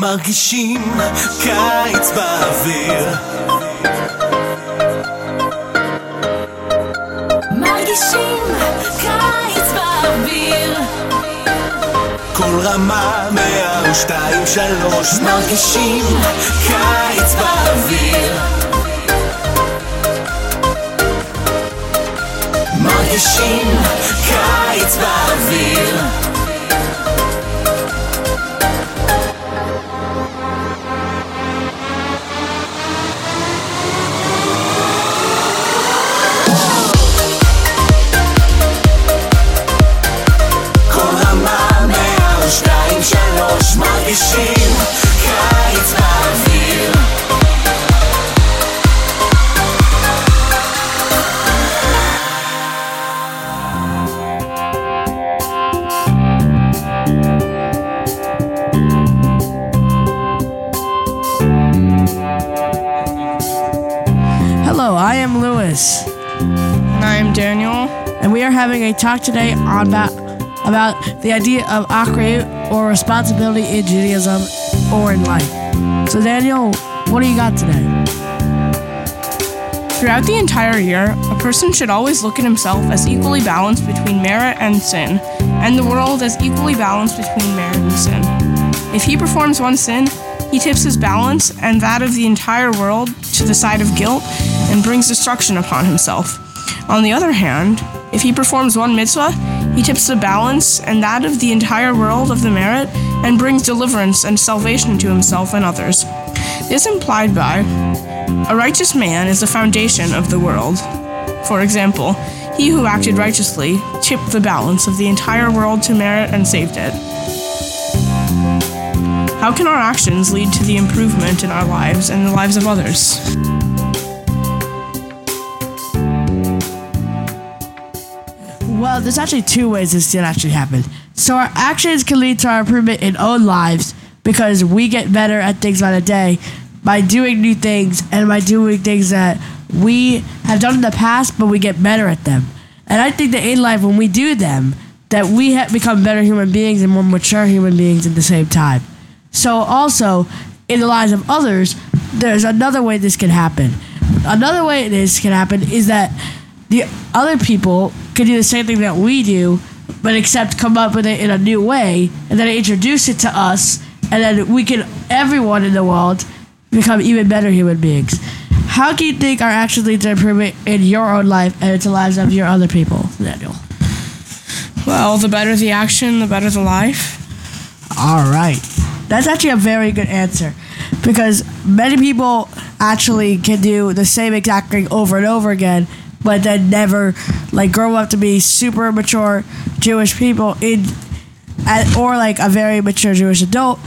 מרגישים קיץ באוויר. מרגישים קיץ באוויר. כל רמה מאה ושתיים שלוש. מרגישים קיץ באוויר. מרגישים קיץ באוויר Hello, I am Lewis. And I am Daniel. And we are having a talk today about about the idea of akre or responsibility in Judaism or in life. So, Daniel, what do you got today? Throughout the entire year, a person should always look at himself as equally balanced between merit and sin, and the world as equally balanced between merit and sin. If he performs one sin, he tips his balance and that of the entire world to the side of guilt and brings destruction upon himself. On the other hand, if he performs one mitzvah, he tips the balance and that of the entire world of the merit and brings deliverance and salvation to himself and others. This implied by a righteous man is the foundation of the world. For example, he who acted righteously tipped the balance of the entire world to merit and saved it. How can our actions lead to the improvement in our lives and the lives of others? Well, there's actually two ways this can actually happen. So, our actions can lead to our improvement in own lives because we get better at things by the day by doing new things and by doing things that we have done in the past, but we get better at them. And I think that in life, when we do them, that we have become better human beings and more mature human beings at the same time. So, also in the lives of others, there's another way this can happen. Another way this can happen is that the other people can do the same thing that we do, but except come up with it in a new way, and then introduce it to us, and then we can, everyone in the world, become even better human beings. How do you think our actions lead to improvement in your own life and into the lives of your other people, Daniel? Well, the better the action, the better the life. All right. That's actually a very good answer because many people actually can do the same exact thing over and over again, but then never like grow up to be super mature Jewish people in at, or like a very mature Jewish adult.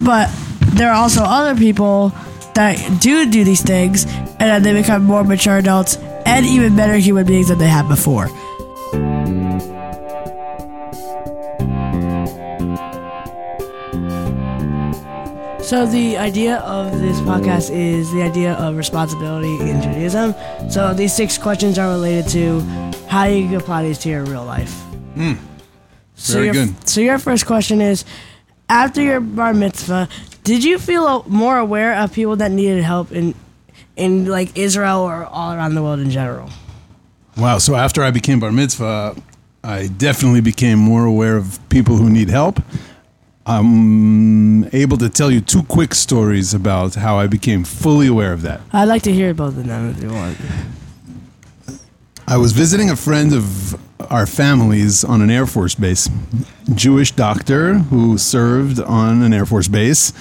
But there are also other people that do do these things and then they become more mature adults and even better human beings than they had before. So the idea of this podcast is the idea of responsibility in Judaism. So these six questions are related to how you can apply these to your real life. Hmm. so Very your, good. So your first question is, after your bar mitzvah, did you feel more aware of people that needed help in, in like Israel or all around the world in general? Wow. So after I became bar mitzvah, I definitely became more aware of people who need help. I'm able to tell you two quick stories about how I became fully aware of that. I'd like to hear both of them if you want. I was visiting a friend of our family's on an Air Force base, Jewish doctor who served on an Air Force base.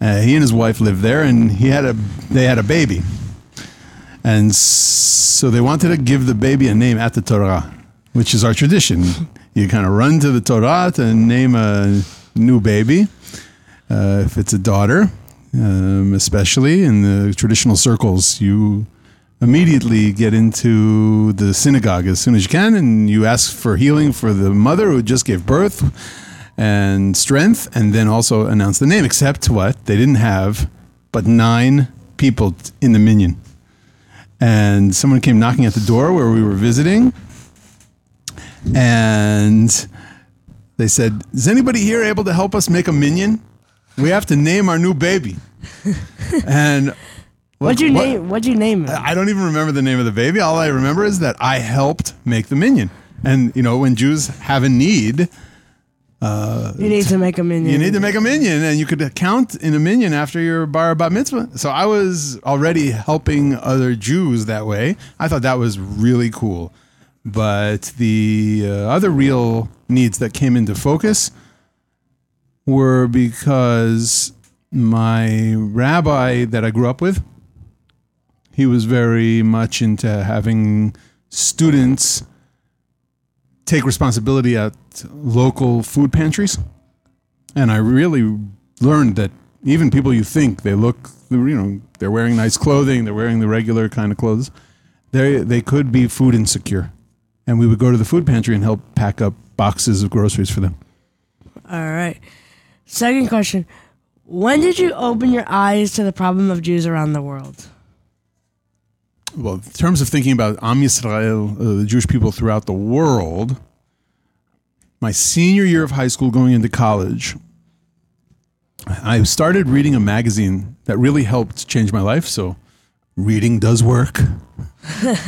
Uh, he and his wife lived there, and he had a they had a baby, and so they wanted to give the baby a name at the Torah, which is our tradition. You kind of run to the Torah to name a new baby, uh, if it's a daughter, um, especially in the traditional circles. You immediately get into the synagogue as soon as you can and you ask for healing for the mother who just gave birth and strength and then also announce the name except what they didn't have but nine people in the minyan and someone came knocking at the door where we were visiting and they said is anybody here able to help us make a minyan we have to name our new baby. and What'd you what- name? What'd you name it? I don't even remember the name of the baby. All I remember is that I helped make the minyan. And you know, when Jews have a need, uh, you need to make a minyan. you need to make a minyan, and you could count in a minyan after your bar bat mitzvah. So I was already helping other Jews that way. I thought that was really cool. But the uh, other real needs that came into focus were because my rabbi that I grew up with, he was very much into having students take responsibility at local food pantries. And I really learned that even people you think they look, you know, they're wearing nice clothing, they're wearing the regular kind of clothes, they they could be food insecure. And we would go to the food pantry and help pack up boxes of groceries for them. All right. Second question: When did you open your eyes to the problem of Jews around the world? well, in terms of thinking about Am Yisrael, uh, the Jewish people throughout the world, my senior year of high school going into college, I started reading a magazine that really helped change my life. So, reading does work.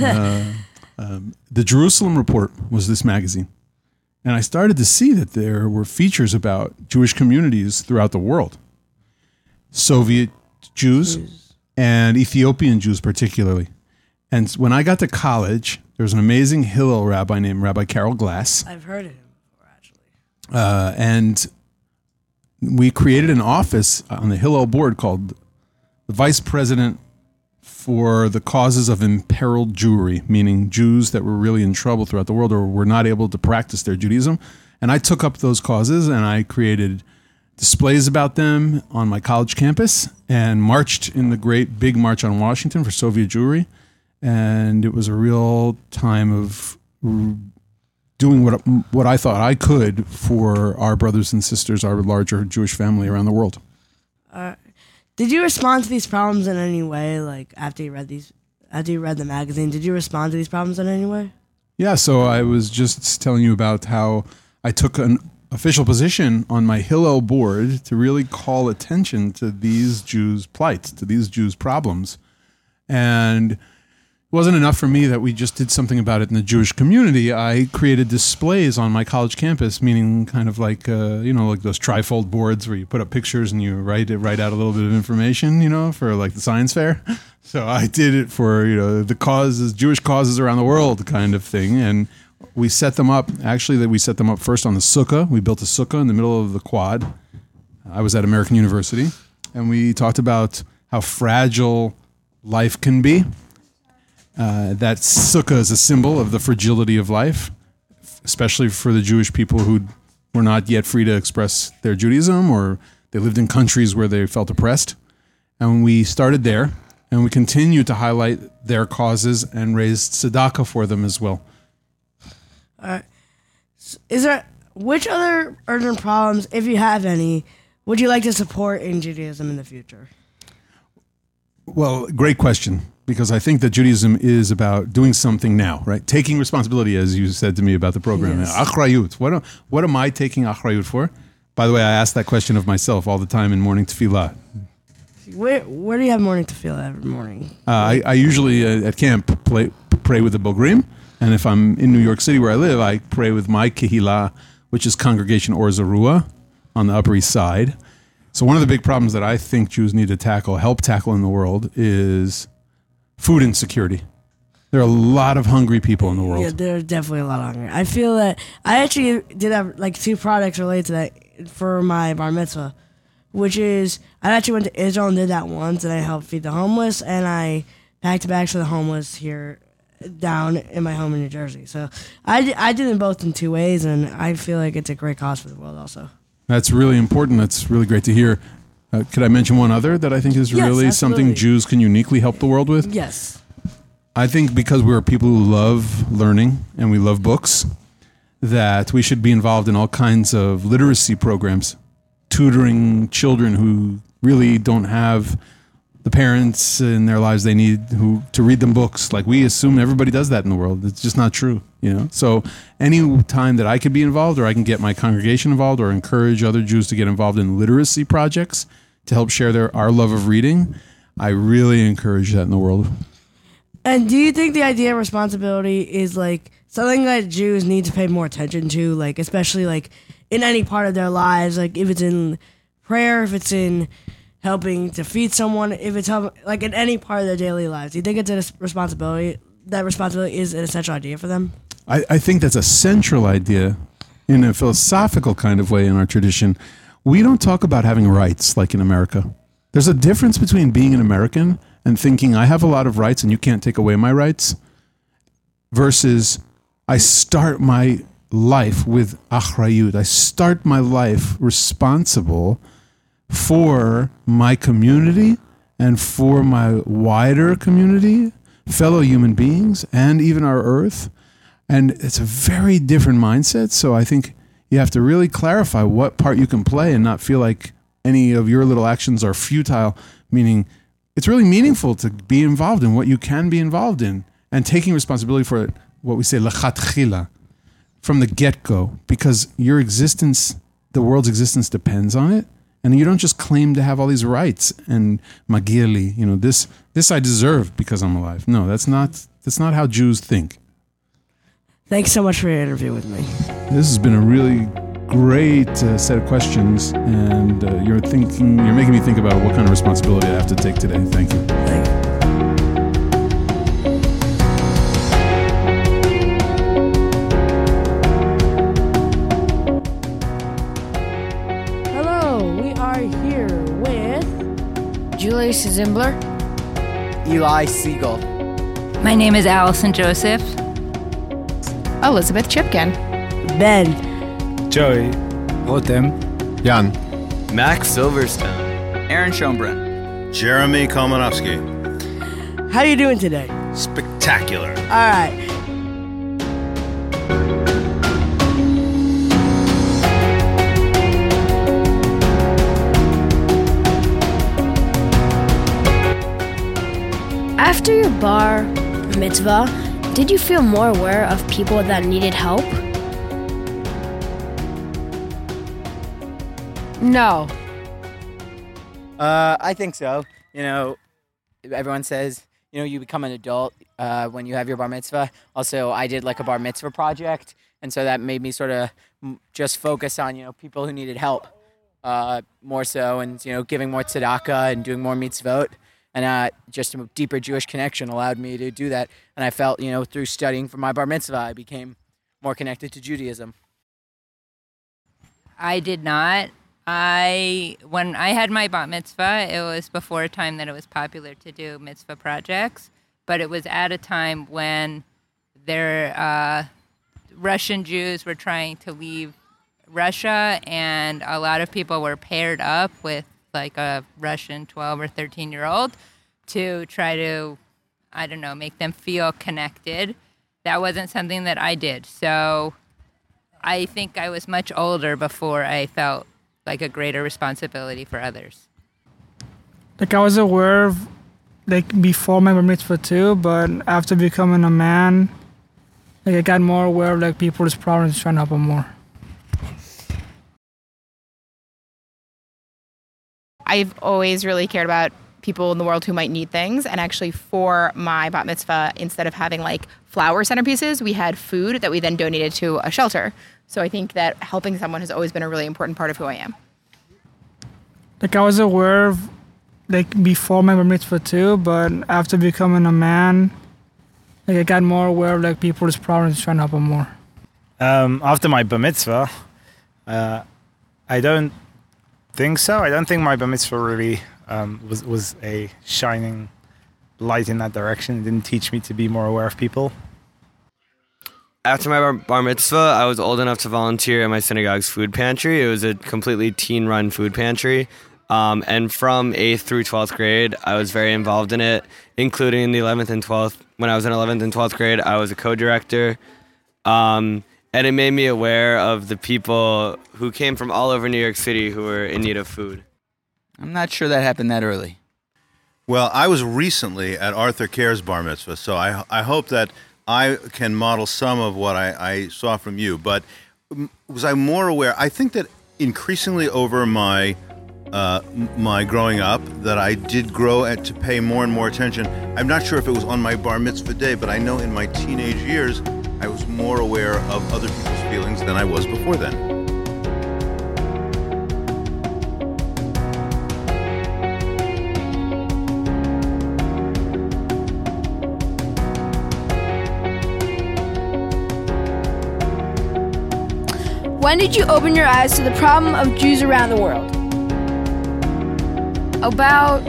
Uh, um, the Jerusalem Report was this magazine. And I started to see that there were features about Jewish communities throughout the world. Soviet Jews and Ethiopian Jews, particularly. And when I got to college, there was an amazing Hillel rabbi named Rabbi Carol Glass. I've heard of him before, actually. Uh, and we created an office on the Hillel board called the Vice President for the Causes of Imperiled Jewry, meaning Jews that were really in trouble throughout the world or were not able to practice their Judaism. And I took up those causes and I created displays about them on my college campus and marched in the great big march on Washington for Soviet Jewry. And it was a real time of doing what what I thought I could for our brothers and sisters, our larger Jewish family around the world. Uh, Did you respond to these problems in any way? Like after you read these, after you read the magazine, did you respond to these problems in any way? Yeah, so I was just telling you about how I took an official position on my Hillel board to really call attention to these Jews' plight, to these Jews' problems. And wasn't enough for me that we just did something about it in the Jewish community. I created displays on my college campus, meaning kind of like uh, you know like those trifold boards where you put up pictures and you write it, write out a little bit of information, you know, for like the science fair. So I did it for you know the causes, Jewish causes around the world, kind of thing, and we set them up. Actually, that we set them up first on the sukkah. We built a sukkah in the middle of the quad. I was at American University, and we talked about how fragile life can be. Uh, that sukkah is a symbol of the fragility of life, especially for the Jewish people who were not yet free to express their Judaism or they lived in countries where they felt oppressed. And we started there, and we continue to highlight their causes and raise tzedakah for them as well. Is there which other urgent problems, if you have any, would you like to support in Judaism in the future? Well, great question. Because I think that Judaism is about doing something now, right? Taking responsibility, as you said to me about the program. Yes. Achrayut. What, am- what am I taking achrayut for? By the way, I ask that question of myself all the time in morning tefillah. Where where do you have morning feel every morning? Uh, I, I usually uh, at camp play, pray with the Bogrim, and if I'm in New York City where I live, I pray with my Kehillah, which is Congregation Or Zarua on the Upper East Side. So one of the big problems that I think Jews need to tackle, help tackle in the world, is food insecurity. There are a lot of hungry people in the world. Yeah, there are definitely a lot of hunger. I feel that I actually did have like two products related to that for my bar mitzvah, which is I actually went to Israel and did that once, and I helped feed the homeless, and I packed bags for the homeless here down in my home in New Jersey. So I I did them both in two ways, and I feel like it's a great cause for the world also. That's really important. That's really great to hear. Uh, could I mention one other that I think is Yes, really something. Jews can uniquely help the world with? Yes. I think because we're people who love learning and we love books, that we should be involved in all kinds of literacy programs, tutoring children who really don't have the parents in their lives they need who to read them books. Like we assume everybody does that in the world. It's just not true, you know. So any time that I could be involved, or I can get my congregation involved, or encourage other Jews to get involved in literacy projects to help share their our love of reading, I really encourage that in the world. And do you think the idea of responsibility is like something that Jews need to pay more attention to, like especially like in any part of their lives, like if it's in prayer, if it's in helping to feed someone, if it's help, like in any part of their daily lives? Do you think it's a responsibility? That responsibility is an essential idea for them. I, I think that's a central idea in a philosophical kind of way in our tradition. We don't talk about having rights like in America. There's a difference between being an American and thinking I have a lot of rights and you can't take away my rights versus I start my life with achrayut. I start my life responsible for my community and for my wider community, fellow human beings, and even our earth. And it's a very different mindset. So I think you have to really clarify what part you can play and not feel like any of your little actions are futile, meaning it's really meaningful to be involved in what you can be involved in and taking responsibility for it, what we say, from the get go, because your existence, the world's existence depends on it. And you don't just claim to have all these rights and magili, you know, this this I deserve because I'm alive. No, that's not that's not how Jews think. Thanks so much for your interview with me. This has been a really great uh, set of questions, and uh, you're thinking, you're making me think about what kind of responsibility I have to take today. Thank you. Thank you. Hello, we are here with Julius Zimbler. Eli Siegel. My name is Allison Joseph. Elizabeth Chipkin. Ben. Joey. Rotem. Jan. Max Silverstone. Aaron Schoenbrunn. Jeremy Kalmanovsky. How are you doing today? Spectacular. All right. After your bar mitzvah, did you feel more aware of people that needed help? No. Uh, I think so. You know, everyone says, you know, you become an adult uh, when you have your bar mitzvah. Also, I did like a bar mitzvah project, and so that made me sort of just focus on, you know, people who needed help uh, more so, and you know, giving more tzedakah and doing more mitzvot, and uh, just a deeper Jewish connection allowed me to do that. And I felt, you know, through studying for my bar mitzvah, I became more connected to Judaism. I did not. I when I had my bat mitzvah, it was before a time that it was popular to do mitzvah projects, but it was at a time when their uh, Russian Jews were trying to leave Russia, and a lot of people were paired up with like a Russian 12 or 13 year old to try to, I don't know, make them feel connected. That wasn't something that I did. So I think I was much older before I felt like a greater responsibility for others. Like I was aware of like before my bar mitzvah too, but after becoming a man, like I got more aware of like people's problems, trying to help them more. I've always really cared about people in the world who might need things. And actually, for my bat mitzvah, instead of having like flower centerpieces, we had food that we then donated to a shelter. So I think that helping someone has always been a really important part of who I am. Like I was aware of like before my bar mitzvah too, but after becoming a man, like I got more aware of like people's problems, trying to help them more. Um, after my bar mitzvah, uh, I don't think so. I don't think my bar mitzvah really um, was was a shining light in that direction. It didn't teach me to be more aware of people. After my bar, mitzvah, I was old enough to volunteer at my synagogue's food pantry. It was a completely teen-run food pantry, um, and from eighth through twelfth grade, I was very involved in it, including the eleventh and twelfth. When I was in eleventh and twelfth grade, I was a co-director. Um, and it made me aware of the people who came from all over New York City who were in need of food. I'm not sure that happened that early. Well, I was recently at Arthur Care's bar mitzvah, so I, I hope that I can model some of what I, I saw from you. But mm, was I more aware? I think that increasingly over my uh, my growing up, that I did grow at, to pay more and more attention. I'm not sure if it was on my bar mitzvah day, but I know in my teenage years, I was more aware of other people's feelings than I was before then. When did you open your eyes to the problem of Jews around the world? About,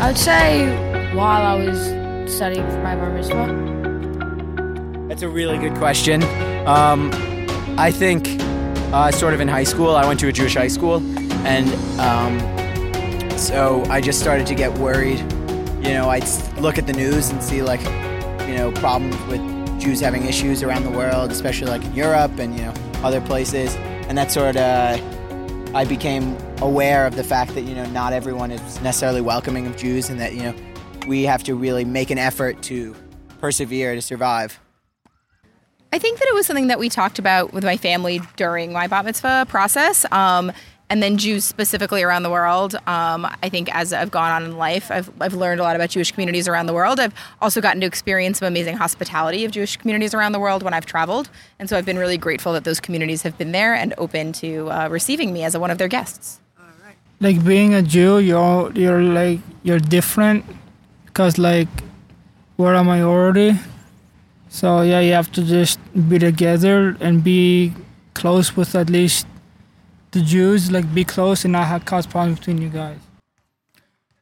I'd say, while I was studying for my bar mitzvah. That's a really good question. Um, I think, uh, sort of in high school, I went to a Jewish high school, and um, so I just started to get worried. You know, I'd look at the news and see like, you know, problems with Jews having issues around the world, especially like in Europe and you know other places, and that sort of I became aware of the fact that you know not everyone is necessarily welcoming of Jews, and that you know we have to really make an effort to persevere to survive. I think that it was something that we talked about with my family during my bat mitzvah process. Um, and then Jews specifically around the world. Um, I think as I've gone on in life, I've, I've learned a lot about Jewish communities around the world. I've also gotten to experience some amazing hospitality of Jewish communities around the world when I've traveled. And so I've been really grateful that those communities have been there and open to uh, receiving me as one of their guests. like being a Jew, you're you're like you're different because like we're a minority. So yeah, you have to just be together and be close with at least the Jews. Like be close and not have cause problems between you guys.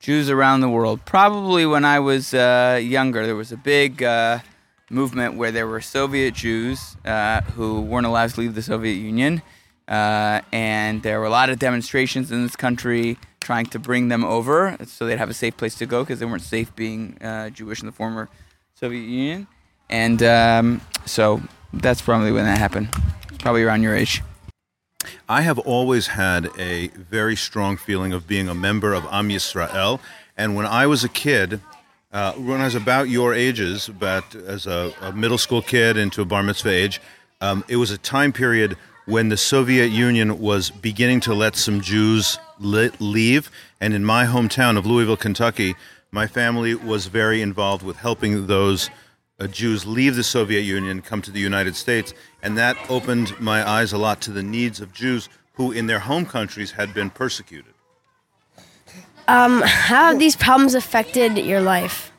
Jews around the world. Probably when I was uh, younger, there was a big uh, movement where there were Soviet Jews uh, who weren't allowed to leave the Soviet Union. Uh, and there were a lot of demonstrations in this country trying to bring them over so they'd have a safe place to go because they weren't safe being uh, Jewish in the former Soviet Union. And um, so that's probably when that happened. Probably around your age. I have always had a very strong feeling of being a member of Am Yisrael. And when I was a kid, uh, when I was about your ages, about as a, a middle school kid into a bar mitzvah age, um, it was a time period when the Soviet Union was beginning to let some Jews li- leave. And in my hometown of Louisville, Kentucky, my family was very involved with helping those Jews leave the Soviet Union, come to the United States, and that opened my eyes a lot to the needs of Jews who, in their home countries, had been persecuted. Um, how have these problems affected your life?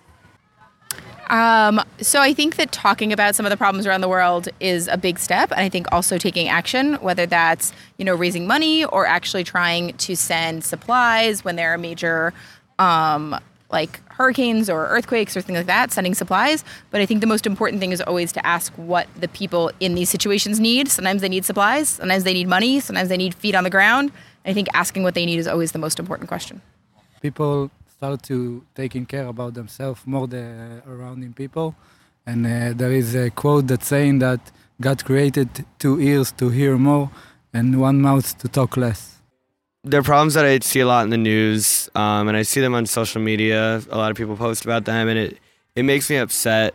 Um, so I think that talking about some of the problems around the world is a big step, and I think also taking action, whether that's you know raising money or actually trying to send supplies when there are major um, like hurricanes or earthquakes or things like that, sending supplies. But I think the most important thing is always to ask what the people in these situations need. Sometimes they need supplies, sometimes they need money, sometimes they need feet on the ground. I think asking what they need is always the most important question. people start to taking care about themselves more the surrounding people and uh, there is a quote that's saying that god created two ears to hear more and one mouth to talk less They're problems that I see a lot in the news, um, and I see them on social media. A lot of people post about them, and it it makes me upset.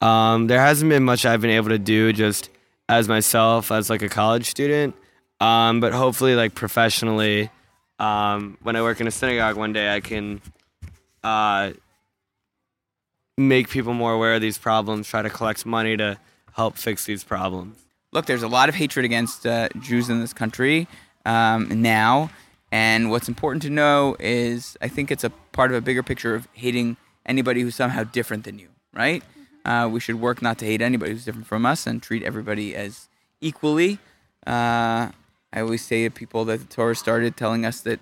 Um, there hasn't been much I've been able to do just as myself, as like a college student, um, but hopefully, like professionally, um, when I work in a synagogue one day, I can uh, make people more aware of these problems, try to collect money to help fix these problems. look, there's a lot of hatred against uh, Jews in this country um, now. And what's important to know is I think it's a part of a bigger picture of hating anybody who's somehow different than you, right? Uh, we should work not to hate anybody who's different from us and treat everybody as equally. Uh, I always say to people that the Torah started telling us that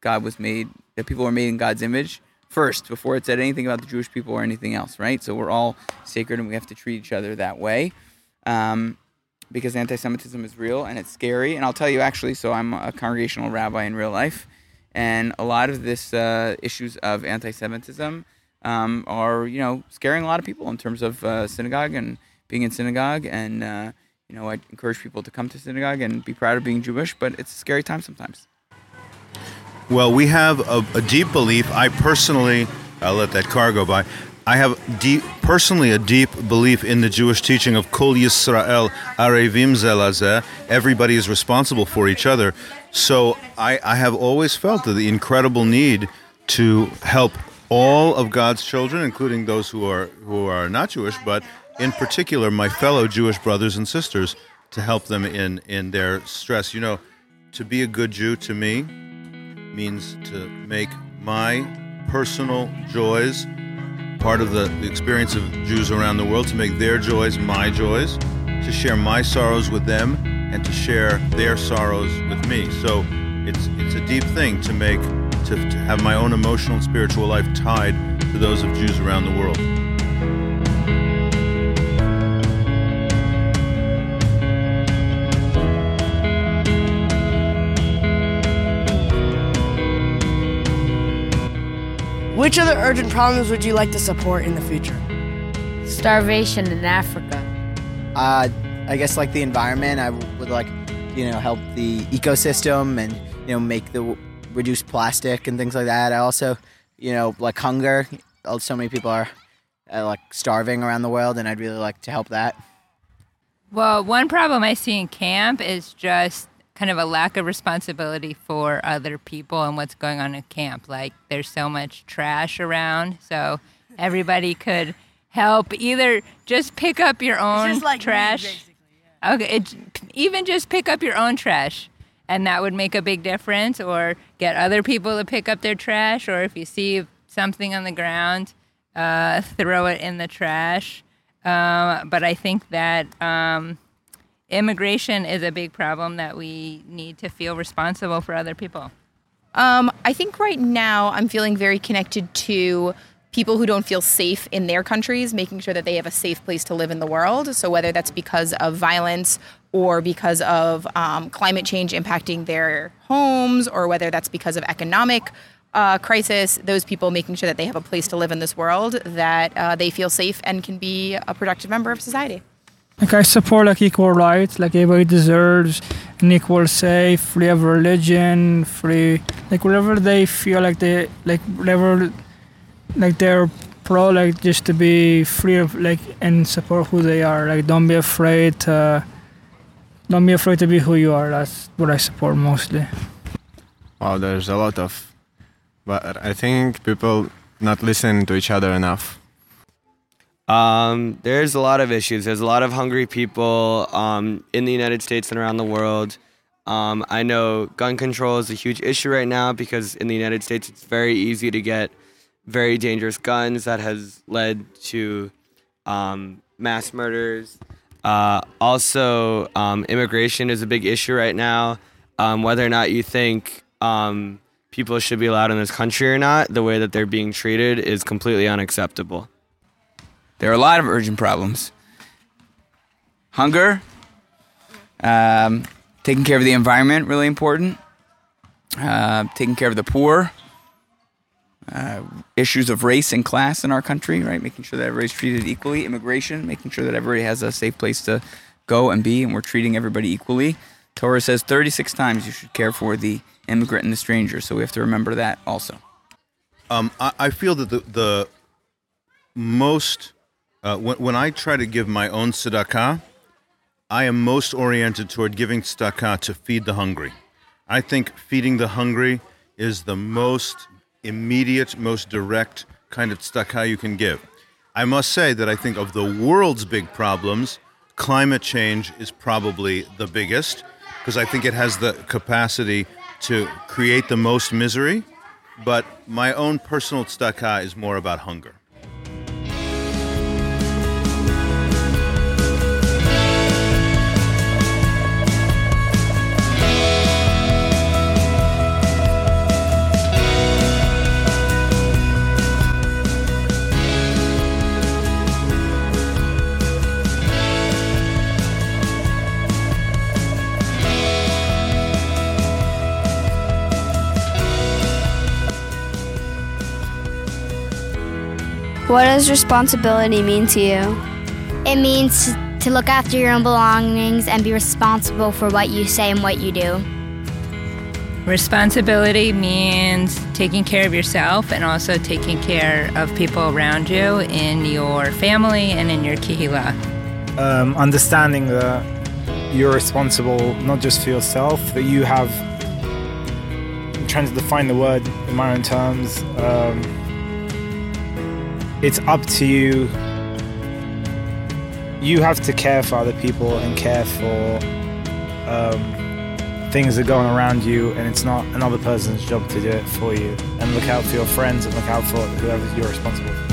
God was made, that people are made in God's image first before it said anything about the Jewish people or anything else, right? So we're all sacred and we have to treat each other that way. Um, because anti-Semitism is real and it's scary. And I'll tell you actually. So I'm a congregational rabbi in real life, and a lot of this uh, issues of anti-Semitism um, are you know scaring a lot of people in terms of uh, synagogue and being in synagogue. And uh, you know I encourage people to come to synagogue and be proud of being Jewish, but it's a scary time sometimes. Well, we have a, a deep belief. I personally I'll let that car go by. I have deep, personally a deep belief in the Jewish teaching of Kol Yisrael Arevim Zelazeh. Everybody is responsible for each other. So I, I have always felt the incredible need to help all of God's children, including those who are who are not Jewish, but in particular my fellow Jewish brothers and sisters, to help them in in their stress. You know, to be a good Jew to me means to make my personal joys part of the, experience of Jews around the world, to make their joys my joys, to share my sorrows with them, and to share their sorrows with me. So it's it's a deep thing to make to, to have my own emotional and spiritual life tied to those of Jews around the world. Which other urgent problems would you like to support in the future? Starvation in Africa. Uh, I guess like the environment, I would like, you know, help the ecosystem and you know make the reduce plastic and things like that. I also, you know, like hunger. Uh, So many people are uh, like starving around the world, and I'd really like to help that. Well, one problem I see in camp is just kind of a lack of responsibility for other people and what's going on in camp. Like there's so much trash around, so everybody could help either just pick up your own like me, trash. Okay, it, even just pick up your own trash, and that would make a big difference. Or get other people to pick up their trash, or if you see something on the ground, uh, throw it in the trash. Um, but I think that um, immigration is a big problem that we need to feel responsible for other people. Um, I think right now I'm feeling very connected to people who don't feel safe in their countries, making sure that they have a safe place to live in the world. So whether that's because of violence or because of um, climate change impacting their homes, or whether that's because of economic uh, crisis, those people making sure that they have a place to live in this world, that uh, they feel safe and can be a productive member of society. Like I support like equal rights, like everybody deserves an equal say, free of religion, free like whatever they feel like they like whatever like they're pro like just to be free of like and support who they are. Like don't be afraid to don't be afraid to be who you are. That's what I support mostly. Wow, there's a lot of, but I think people not listening to each other enough. Um, there's a lot of issues. There's a lot of hungry people um, in the United States and around the world. Um, I know gun control is a huge issue right now because in the United States it's very easy to get very dangerous guns that has led to um, mass murders. Uh, also, um, immigration is a big issue right now. Um, whether or not you think people should be allowed in this country or not, the way that they're being treated is completely unacceptable. There are a lot of urgent problems. Hunger, um, taking care of the environment, really important. Uh, taking care of the poor. Uh, issues of race and class in our country, right? Making sure that everybody's treated equally. Immigration, making sure that everybody has a safe place to go and be, and we're treating everybody equally. Torah says 36 times you should care for the immigrant and the stranger, so we have to remember that also. Um, I, I feel that the, the most uh, when, when I try to give my own tzedakah, I am most oriented toward giving tzedakah to feed the hungry. I think feeding the hungry is the most immediate, most direct kind of tzedakah you can give. I must say that I think of the world's big problems, climate change is probably the biggest because I think it has the capacity to create the most misery. But my own personal tzedakah is more about hunger. What does responsibility mean to you? It means to look after your own belongings and be responsible for what you say and what you do. Responsibility means taking care of yourself and also taking care of people around you in your family and in your kehillah. Um, understanding that you're responsible not just for yourself, that you have. I'm trying to define the word in my own terms. Um, it's up to you. You have to care for other people and care for um, things that are going around you, and it's not another person's job to do it for you. And look out for your friends and look out for whoever you're responsible for.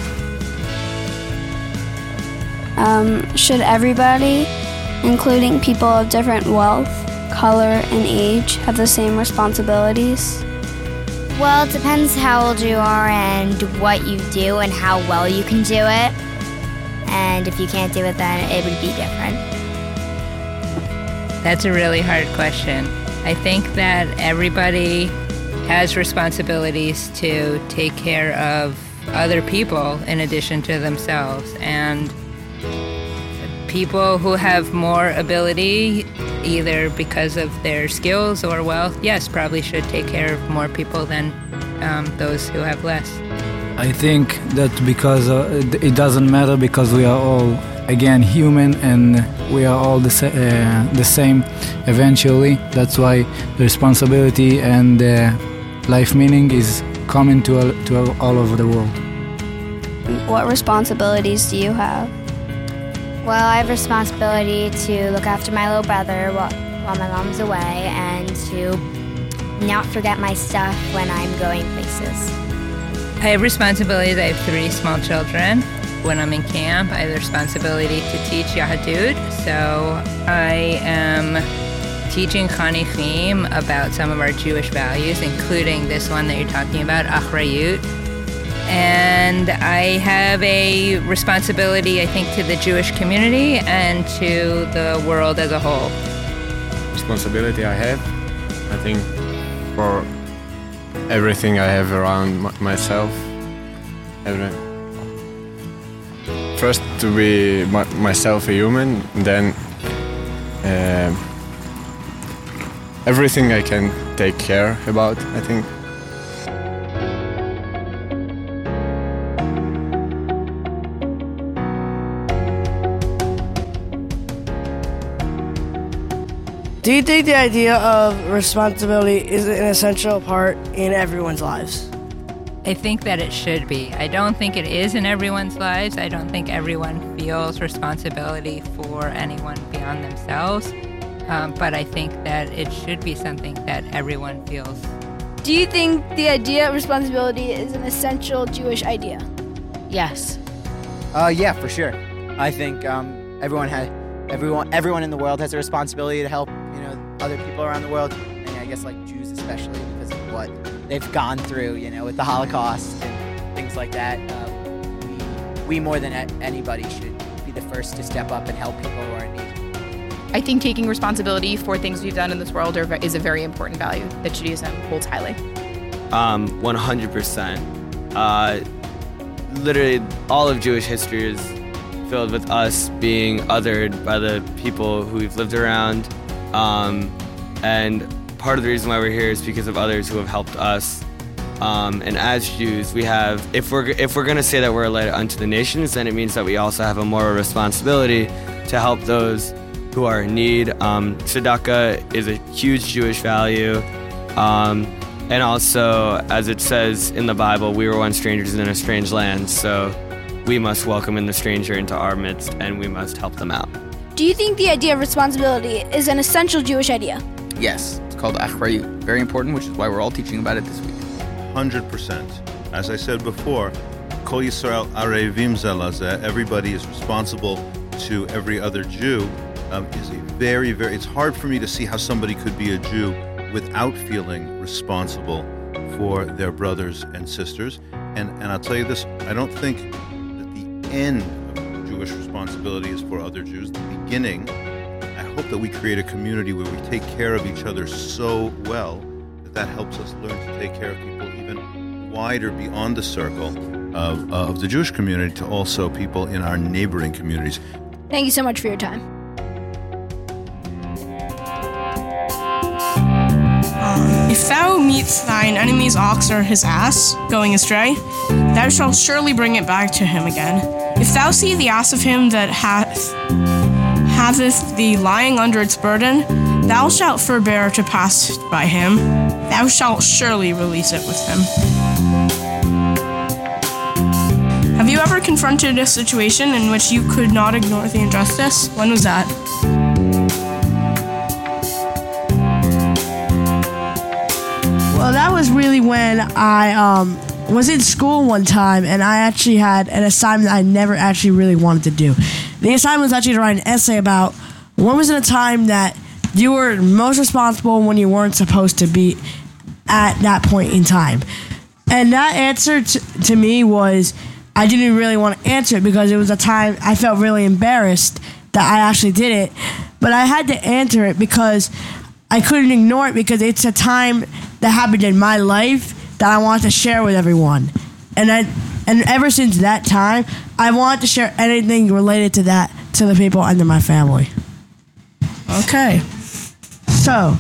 Um, should everybody, including people of different wealth, color, and age, have the same responsibilities? Well, it depends how old you are and what you do and how well you can do it. And if you can't do it, then it would be different. That's a really hard question. I think that everybody has responsibilities to take care of other people in addition to themselves. And people who have more ability, either because of their skills or wealth, yes, probably should take care of more people than um, those who have less. I think that because uh, it- it doesn't matter because we are all again human and we are all the, sa- uh, the same eventually. That's why the responsibility and uh, life meaning is common to all, to all- all over the world. What responsibilities do you have? Well, I have responsibility to look after my little brother while, my mom's away and to not forget my stuff when I'm going places. I have responsibilities. I have three small children. When I'm in camp, I have the responsibility to teach Yahadut. So I am teaching Chanichim about some of our Jewish values, including this one that you're talking about, Achrayut. And I have a responsibility, I think, to the Jewish community and to the world as a whole. responsibility I have. I think for everything I have around myself. Every, first to be my, myself a human, then um everything I can take care about. I think. Do you think the idea of responsibility is an essential part in everyone's lives? I think that it should be. I don't think it is in everyone's lives. I don't think everyone feels responsibility for anyone beyond themselves. Um, but I think that it should be something that everyone feels. Do you think the idea of responsibility is an essential Jewish idea? Yes. Uh, yeah, for sure. I think um, everyone had everyone everyone in the world has a responsibility to help you know other people around the world, and I guess like Jews especially because of what they've gone through, you know, with the Holocaust and things like that. Uh, we, we more than anybody should be the first to step up and help people who are in need. I think taking responsibility for things we've done in this world are, is a very important value that Judaism holds highly. Um, 100%. Uh, literally, all of Jewish history is filled with us being othered by the people who we've lived around. Um, and part of the reason why we're here is because of others who have helped us. Um, and as Jews, we have, if we're, if we're going to say that we're a light unto the nations, then it means that we also have a moral responsibility to help those who are in need. Um, tzedakah is a huge Jewish value. Um, and also, as it says in the Bible, we were once strangers in a strange land, so we must welcome in the stranger into our midst and we must help them out. Do you think the idea of responsibility is an essential Jewish idea? Yes, it's called Achrayut. Very important, which is why we're all teaching about it this week. 100%. As I said before, Kol Yisrael Arevim Zelazeh, everybody is responsible to every other Jew, um, is a very, very, it's hard for me to see how somebody could be a Jew without feeling responsible for their brothers and sisters. And, and I'll tell you this, I don't think that the end of Jewish responsibility is for other Jews. The beginning, I hope that we create a community where we take care of each other so well that that helps us learn to take care of people even wider beyond the circle of, of the Jewish community to also people in our neighboring communities. Thank you so much for your time. If If thou meet thine enemy's ox or his ass going astray, thou shalt surely bring it back to him again. If thou see the ass of him that hath haveth thee lying under its burden, thou shalt forbear to pass by him. Thou shalt surely release it with him. Have you ever confronted a situation in which you could not ignore the injustice? When was that? Well, that was really when I um, was in school one time and I actually had an assignment I never actually really wanted to do. The assignment was actually to write an essay about when was in a time that you were most responsible when you weren't supposed to be at that point in time. And that answer to, to me was I didn't really want to answer it because it was a time I felt really embarrassed that I actually did it. But I had to answer it because I couldn't ignore it because it's a time that happened in my life that I want to share with everyone. And I, and ever since that time, I want to share anything related to that to the people under my family. Okay. So,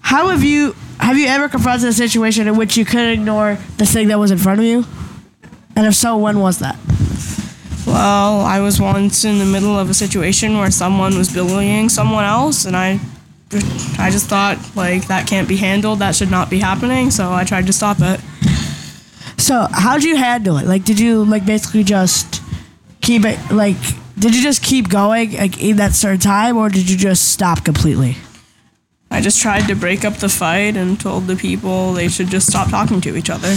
how have you have you ever confronted a situation in which you couldn't ignore the thing that was in front of you? And if so, when was that? Well, I was once in the middle of a situation where someone was bullying someone else, and I, I just thought like that can't be handled. That should not be happening. So I tried to stop it. So, how'd you handle it? Like, did you like basically just keep it like? Did you just keep going like in that certain time, or did you just stop completely? I just tried to break up the fight and told the people they should just stop talking to each other.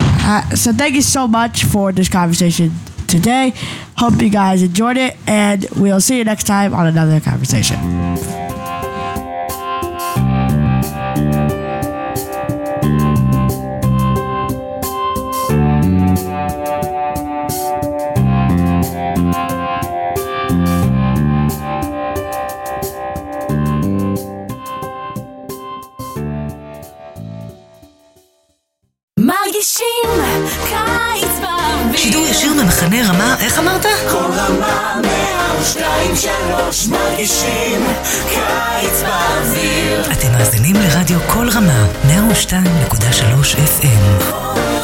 Uh, so thank you so much for this conversation today. Hope you guys enjoyed it, and we'll see you next time on another conversation. איך אמרת? כל רמה מאה ושתיים שלוש מרגישים קיץ באוויר אתם מאזינים לרדיו כל רמה, 102.3 FM.